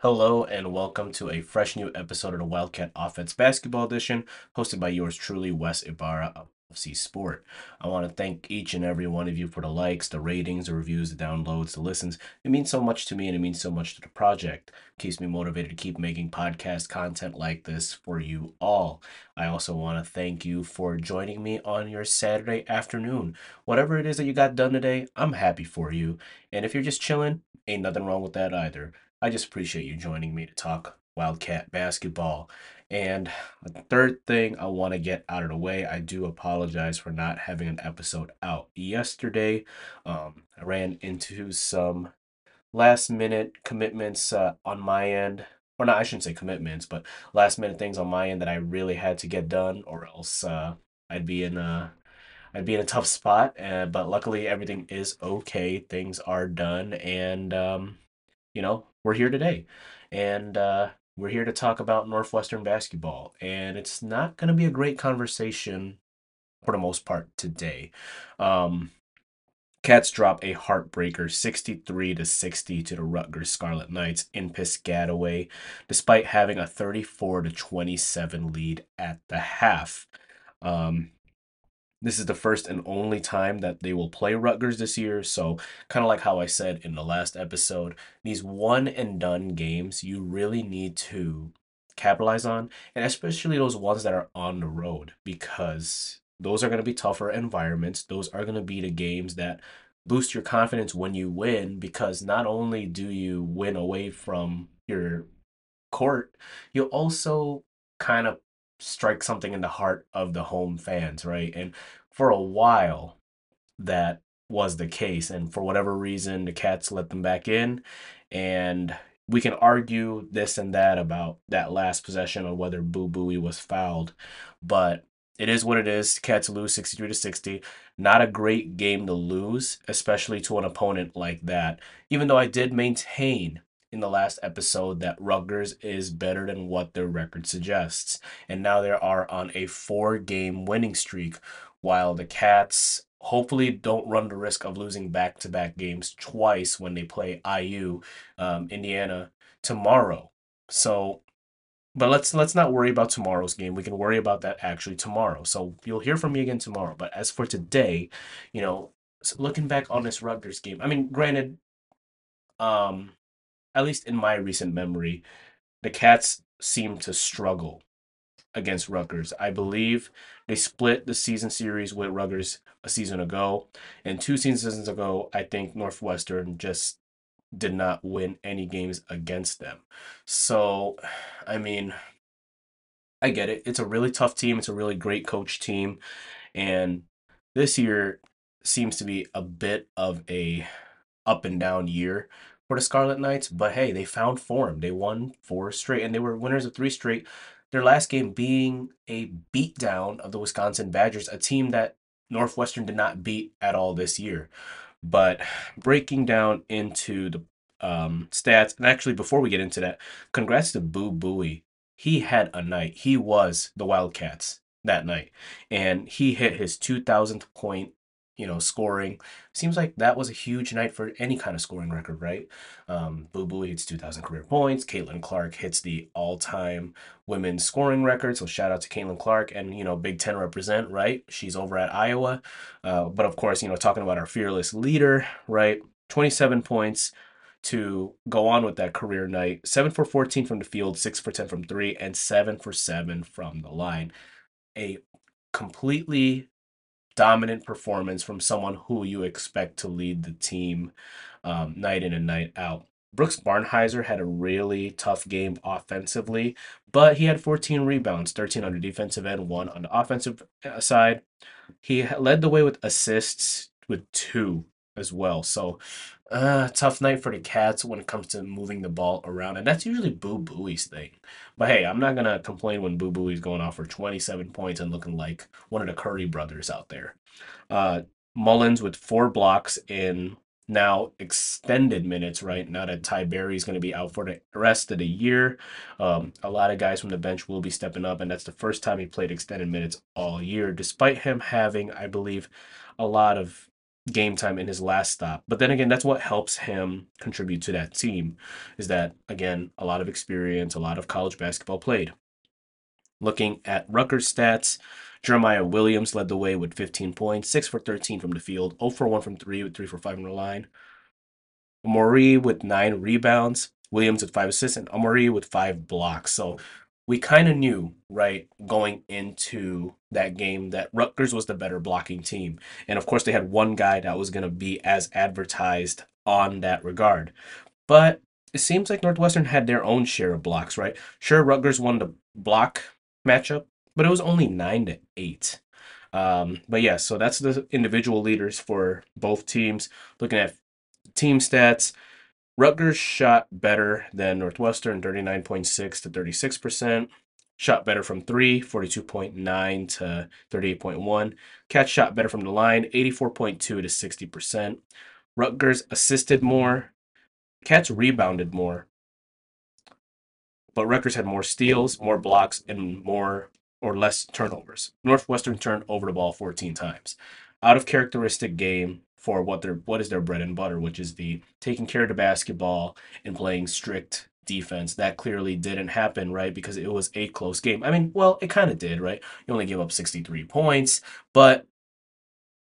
Hello and welcome to a fresh new episode of the Wildcat Offense Basketball Edition, hosted by yours truly, Wes Ibarra. of FC Sport. I want to thank each and every one of you for the likes, the ratings, the reviews, the downloads, the listens. It means so much to me and it means so much to the project. keeps me motivated to keep making podcast content like this for you all. I also want to thank you for joining me on your Saturday afternoon. Whatever it is that you got done today, I'm happy for you. And if you're just chilling, ain't nothing wrong with that either. I just appreciate you joining me to talk Wildcat basketball. And third thing I want to get out of the way, I do apologize for not having an episode out yesterday. Um, I ran into some last minute commitments uh, on my end. Or not, I shouldn't say commitments, but last minute things on my end that I really had to get done, or else uh, I'd be in a I'd be in a tough spot. Uh, but luckily, everything is okay. Things are done, and um, you know, we're here today. And uh, we're here to talk about Northwestern basketball. And it's not going to be a great conversation for the most part today. Um, Cats drop a heartbreaker 63 to 60 to the Rutgers Scarlet Knights in Piscataway, despite having a 34 to 27 lead at the half. Um, this is the first and only time that they will play Rutgers this year. So, kind of like how I said in the last episode, these one and done games you really need to capitalize on, and especially those ones that are on the road because those are going to be tougher environments. Those are going to be the games that boost your confidence when you win because not only do you win away from your court, you also kind of strike something in the heart of the home fans, right? And for a while, that was the case. And for whatever reason, the Cats let them back in. And we can argue this and that about that last possession on whether Boo Buie was fouled. But it is what it is. Cats lose 63 to 60. Not a great game to lose, especially to an opponent like that. Even though I did maintain in the last episode that Rutgers is better than what their record suggests. And now they are on a four game winning streak, while the Cats hopefully don't run the risk of losing back to back games twice when they play IU, um, Indiana, tomorrow. So. But let's let's not worry about tomorrow's game. We can worry about that actually tomorrow. So you'll hear from me again tomorrow. But as for today, you know, looking back on this Rutgers game, I mean, granted, um, at least in my recent memory, the Cats seem to struggle against Rutgers. I believe they split the season series with Rutgers a season ago, and two seasons ago, I think Northwestern just did not win any games against them. So, I mean, I get it. It's a really tough team. It's a really great coach team, and this year seems to be a bit of a up and down year for the Scarlet Knights, but hey, they found form. They won four straight, and they were winners of three straight. Their last game being a beatdown of the Wisconsin Badgers, a team that Northwestern did not beat at all this year. But breaking down into the um, stats, and actually before we get into that, congrats to Boo Buie. He had a night. He was the Wildcats that night, and he hit his 2,000th point you know, scoring. Seems like that was a huge night for any kind of scoring record, right? Um, Boo Buie hits 2,000 career points. Caitlin Clark hits the all time women's scoring record. So shout out to Caitlin Clark and, you know, Big Ten represent, right? She's over at Iowa. Uh, but of course, you know, talking about our fearless leader, right? 27 points to go on with that career night. 7 for 14 from the field, 6 for 10 from 3, and 7 for 7 from the line. A completely dominant performance from someone who you expect to lead the team um, night in and night out. Brooks Barnhizer had a really tough game offensively, but he had 14 rebounds, 13 on the defensive end, one on the offensive uh, side. He led the way with assists with two as well. So, uh, tough night for the Cats when it comes to moving the ball around, and that's usually Boo Buie's thing. But hey, I'm not gonna complain when Boo Buie's going off for 27 points and looking like one of the Curry brothers out there. Uh, Mullins with four blocks in now extended minutes, right? Now that Ty Berry is going to be out for the rest of the year. Um, a lot of guys from the bench will be stepping up, and that's the first time he played extended minutes all year, despite him having, I believe, a lot of game time in his last stop. But then again, that's what helps him contribute to that team is that, again, a lot of experience, a lot of college basketball played. Looking at Rutgers stats, Jeremiah Williams led the way with 15 points, 6 for 13 from the field, 0 for 1 from 3 with 3 for 5 from the line. Amori with 9 rebounds, Williams with 5 assists, and Amori with 5 blocks. So we kind of knew, right, going into that game that Rutgers was the better blocking team. And of course, they had one guy that was going to be as advertised on that regard. But it seems like Northwestern had their own share of blocks, right? Sure, Rutgers won the block matchup, but it was only 9 to 8. Um, but yeah, so that's the individual leaders for both teams. Looking at team stats, Rutgers shot better than Northwestern, 39.6 to 36%. Shot better from three, 42.9 to 38.1. Catch shot better from the line, 84.2 to 60%. Rutgers assisted more. Cats rebounded more. But Rutgers had more steals, more blocks, and more or less turnovers. Northwestern turned over the ball 14 times. Out of characteristic game, for what their what is their bread and butter, which is the taking care of the basketball and playing strict defense. That clearly didn't happen, right? Because it was a close game. I mean, well, it kind of did, right? You only gave up 63 points, but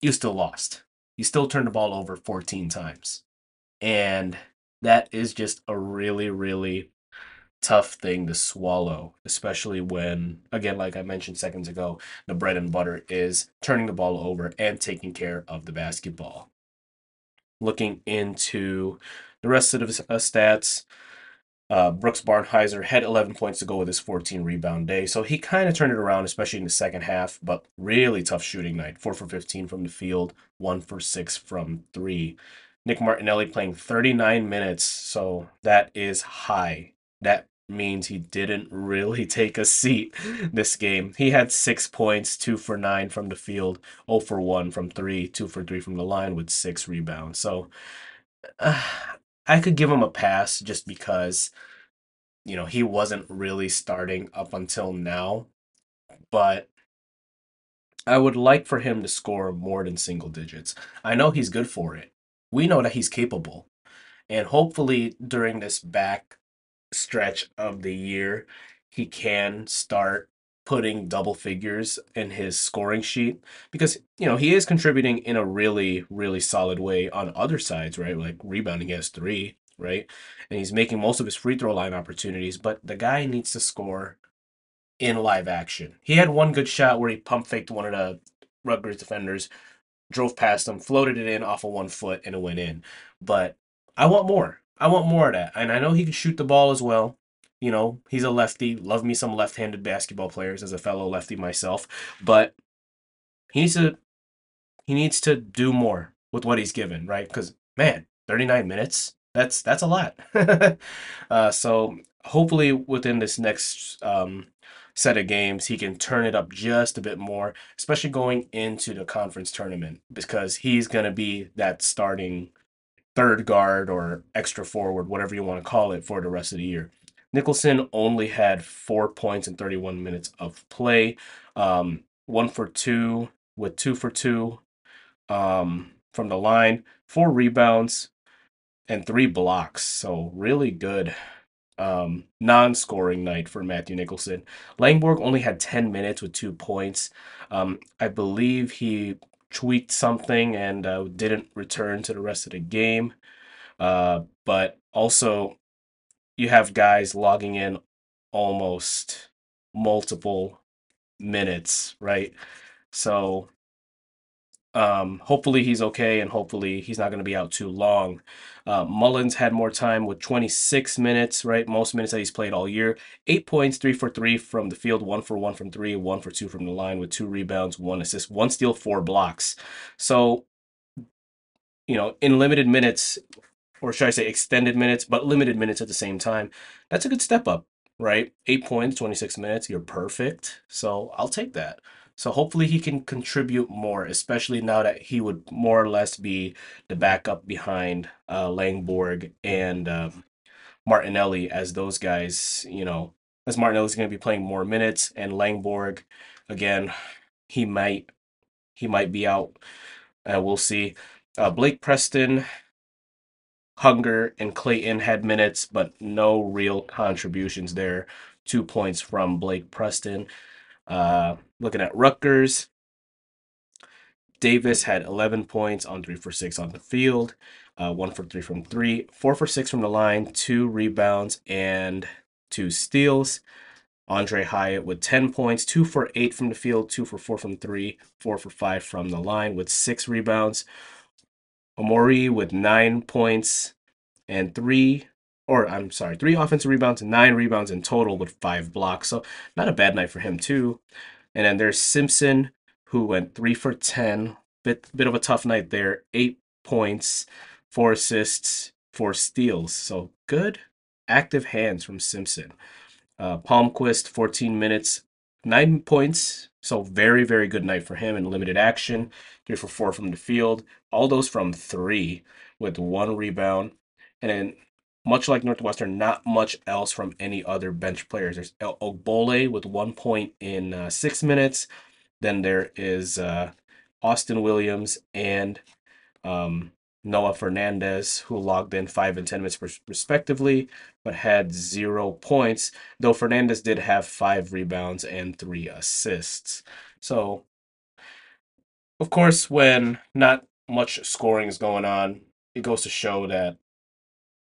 you still lost. You still turned the ball over 14 times. And that is just a really, really tough thing to swallow, especially when, again, like I mentioned seconds ago, the bread and butter is turning the ball over and taking care of the basketball. Looking into the rest of the uh, stats, uh, Brooks Barnhizer had 11 points to go with his 14 rebound day, so he kind of turned it around, especially in the second half. But really tough shooting night: four for 15 from the field, one for six from three. Nick Martinelli playing 39 minutes, so that is high. That means he didn't really take a seat this game. He had six points, two for nine from the field, 0 for one from three, two for three from the line with six rebounds. So uh, I could give him a pass just because, you know, he wasn't really starting up until now. But I would like for him to score more than single digits. I know he's good for it. We know that he's capable. And hopefully during this back stretch of the year, he can start putting double figures in his scoring sheet because you know he is contributing in a really really solid way on other sides right? Like rebounding has three right? And he's making most of his free throw line opportunities but the guy needs to score in live action. He had one good shot where he pump faked one of the Rutgers defenders drove past him floated it in off of one foot and it went in. But I want more I want more of that. And I know he can shoot the ball as well. You know, he's a lefty. Love me some left-handed basketball players as a fellow lefty myself. But he needs to he needs to do more with what he's given, right? Because man, 39 minutes, that's that's a lot. uh, so hopefully within this next um, set of games, he can turn it up just a bit more, especially going into the conference tournament, because he's going to be that starting third guard or extra forward, whatever you want to call it, for the rest of the year. Nicholson only had four points in 31 minutes of play, um, one for two with two for two um, from the line, four rebounds, and three blocks. So really good um, non-scoring night for Matthew Nicholson. Langborg only had 10 minutes with two points. Um, I believe he tweaked something and uh, didn't return to the rest of the game. Uh, but also, you have guys logging in almost multiple minutes, right? So um, hopefully he's okay, and hopefully he's not going to be out too long. Uh, Mullins had more time with 26 minutes, right? Most minutes that he's played all year. Eight points, three for three from the field, one for one from three, one for two from the line with two rebounds, one assist, one steal, four blocks. So, you know, in limited minutes, or should I say extended minutes, but limited minutes at the same time, that's a good step up, right? Eight points, 26 minutes, you're perfect. So I'll take that. So hopefully he can contribute more, especially now that he would more or less be the backup behind uh, Langborg and um, Martinelli as those guys, you know, as Martinelli's going to be playing more minutes and Langborg, again, he might he might be out. Uh, we'll see. Uh, Blake Preston, Hunger, and Clayton had minutes, but no real contributions there. Two points from Blake Preston. Uh, looking at Rutgers, Davis had 11 points on three for six on the field, uh, one for three from three, four for six from the line, two rebounds, and two steals. Aundre Hyatt with 10 points, two for eight from the field, two for four from three, four for five from the line with six rebounds. Amori with nine points and three, or I'm sorry, three offensive rebounds and nine rebounds in total with five blocks. So not a bad night for him too. And then there's Simpson who went three for ten. Bit bit of a tough night there. Eight points, four assists, four steals. So good active hands from Simpson. Uh, Palmquist, 14 minutes, nine points. So very, very good night for him in limited action. Three for four from the field. All those from three with one rebound. And then much like Northwestern, not much else from any other bench players. There's El Ogbole with one point in uh, six minutes. Then there is uh, Austin Williams and um, Noah Fernandez, who logged in five and 10 minutes respectively, but had zero points, though Fernandez did have five rebounds and three assists. So, of course, when not much scoring is going on, it goes to show that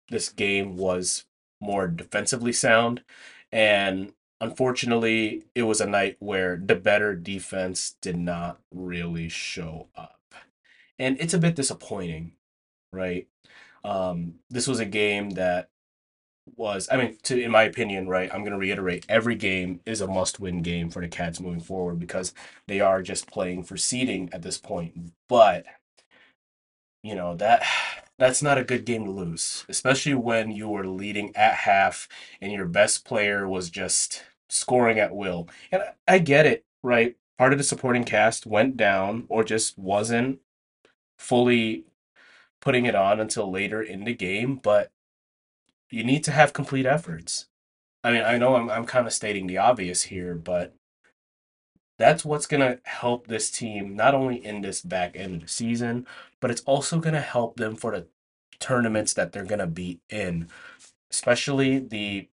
this game was more defensively sound. And unfortunately, it was a night where the better defense did not really show up. And it's a bit disappointing right? Um, this was a game that was, I mean, to in my opinion, right? I'm going to reiterate: every game is a must-win game for the Cats moving forward because they are just playing for seeding at this point. But you know that that's not a good game to lose, especially when you were leading at half and your best player was just scoring at will. And I get it, right? Part of the supporting cast went down or just wasn't fully putting it on until later in the game, but you need to have complete efforts. I mean, I know I'm I'm kind of stating the obvious here, but that's what's going to help this team not only in this back end of the season, but it's also going to help them for the tournaments that they're going to be in, especially the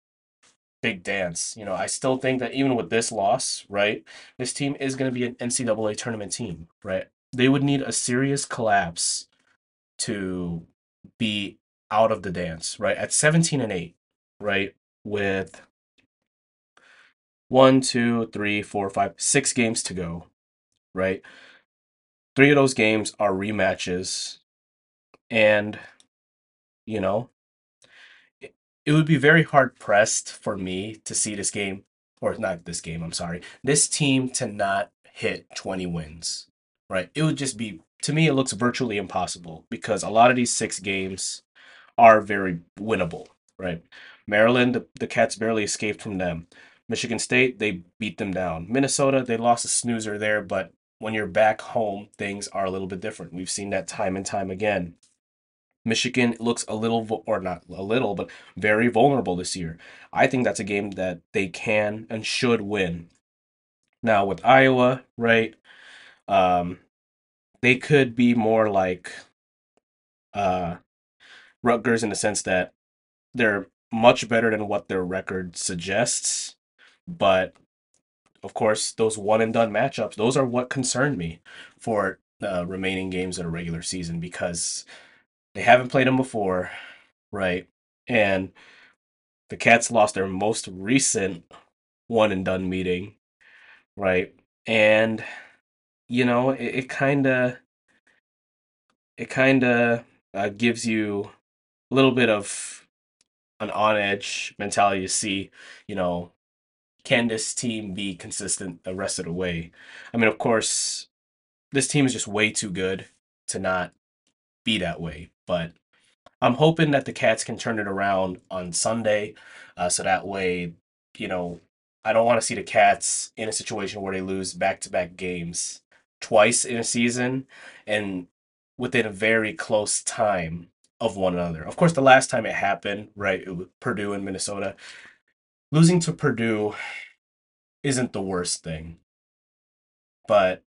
big dance. You know, I still think that even with this loss, right, this team is going to be an NCAA tournament team, right? They would need a serious collapse to be out of the dance, right? At 17 and 8, right? With one, two, three, four, five, six games to go, right? Three of those games are rematches. And, you know, it, would be very hard pressed for me to see this game, or not this game, I'm sorry, this team to not hit 20 wins, right? It would just be to me, it looks virtually impossible because a lot of these six games are very winnable, right? Maryland, the Cats barely escaped from them. Michigan State, they beat them down. Minnesota, they lost a snoozer there, but when you're back home, things are a little bit different. We've seen that time and time again. Michigan looks a little, or not a little, but very vulnerable this year. I think that's a game that they can and should win. Now with Iowa, right? Um, they could be more like uh, Rutgers in the sense that they're much better than what their record suggests. But of course, those one and done matchups, those are what concern me for the remaining games in a regular season because they haven't played them before, right? And the Cats lost their most recent one and done meeting, right? And you know, it, it kind of it kind of uh, gives you a little bit of an on edge mentality to see, you know, can this team be consistent the rest of the way? I mean, of course, this team is just way too good to not be that way. But I'm hoping that the Cats can turn it around on Sunday, uh, so that way, you know, I don't want to see the Cats in a situation where they lose back to back games twice in a season and within a very close time of one another. Of course, the last time it happened, right, it was Purdue and Minnesota. Losing to Purdue isn't the worst thing, but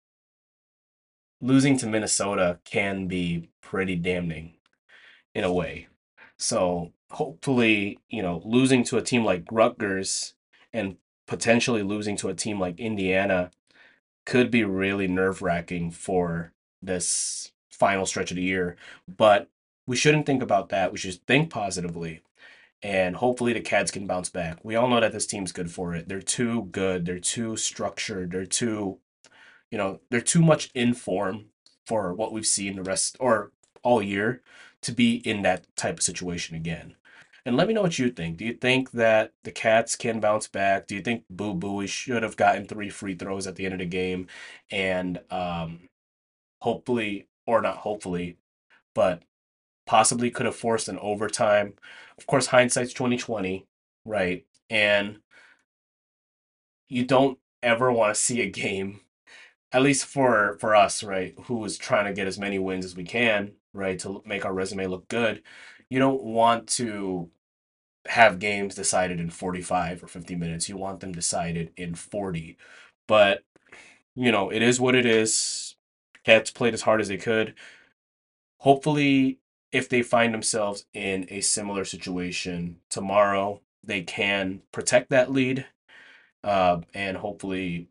losing to Minnesota can be pretty damning in a way. So hopefully, you know, losing to a team like Rutgers and potentially losing to a team like Indiana could be really nerve wracking for this final stretch of the year. But we shouldn't think about that. We should think positively. And hopefully the Cats can bounce back. We all know that this team's good for it. They're too good. They're too structured. They're too, you know, they're too much in form for what we've seen the rest or all year to be in that type of situation again. And let me know what you think. Do you think that the Cats can bounce back? Do you think Boo Buie should have gotten three free throws at the end of the game and um, hopefully, or not hopefully, but possibly could have forced an overtime? Of course, hindsight's 2020, right? And you don't ever want to see a game at least for for us, right, who is trying to get as many wins as we can, right, to make our resume look good. You don't want to have games decided in 45 or 50 minutes. You want them decided in 40. But you know, it is what it is. Cats played as hard as they could. Hopefully, if they find themselves in a similar situation tomorrow, they can protect that lead uh, and hopefully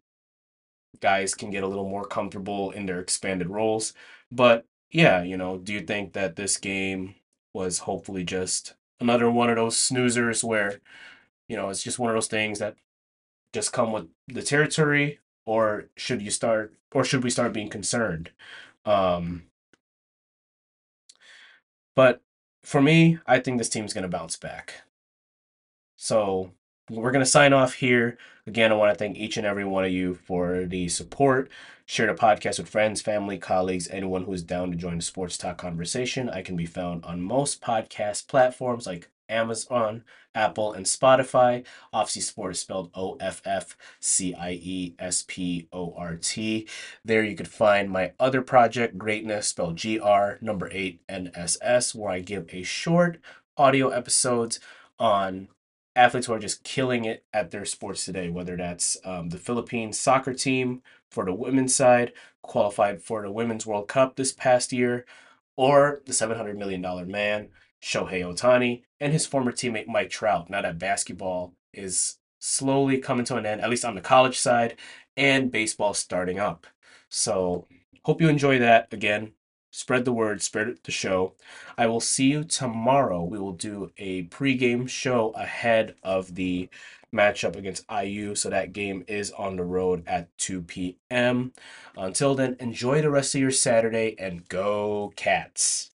guys can get a little more comfortable in their expanded roles. But yeah, you know, do you think that this game was hopefully just another one of those snoozers where, you know, it's just one of those things that just come with the territory, or should you start, or should we start being concerned? Um, but for me, I think this team's going to bounce back. So we're going to sign off here. Again, I want to thank each and every one of you for the support. Share the podcast with friends, family, colleagues, anyone who is down to join the sports talk conversation. I can be found on most podcast platforms like Amazon, Apple, and Spotify. Offcie Sport is spelled O F F C I E S P O R T. There you could find my other project, Greatness, spelled G R number eight N S S, where I give a short audio episodes on athletes who are just killing it at their sports today, whether that's um, the Philippine soccer team for the women's side, qualified for the Women's World Cup this past year, or the $700 million man, Shohei Ohtani, and his former teammate Mike Trout. Now that basketball is slowly coming to an end, at least on the college side, and baseball starting up. So, hope you enjoy that. Again, spread the word, spread the show. I will see you tomorrow. We will do a pregame show ahead of the matchup against IU. So that game is on the road at 2 p.m. Until then, enjoy the rest of your Saturday and go, Cats.